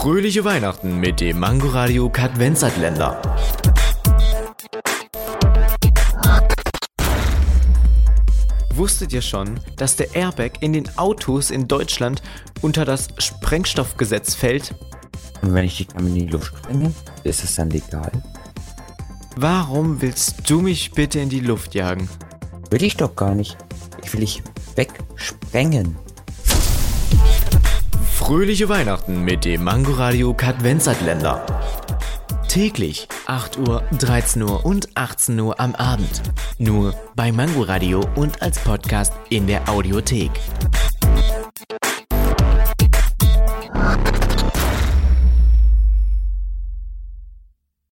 Fröhliche Weihnachten mit dem Mangoradio Kadvenzatländer. Wusstet ihr schon, dass der Airbag in den Autos in Deutschland unter das Sprengstoffgesetz fällt? Und wenn ich die Kamera in die Luft sprenge, ist es dann legal? Warum willst du mich bitte in die Luft jagen? Will ich doch gar nicht. Ich will dich wegsprengen. Fröhliche Weihnachten mit dem Mangoradio Kadvenzatländer. Täglich 8 Uhr, 13 Uhr und 18 Uhr am Abend. Nur bei Mangoradio und als Podcast in der Audiothek.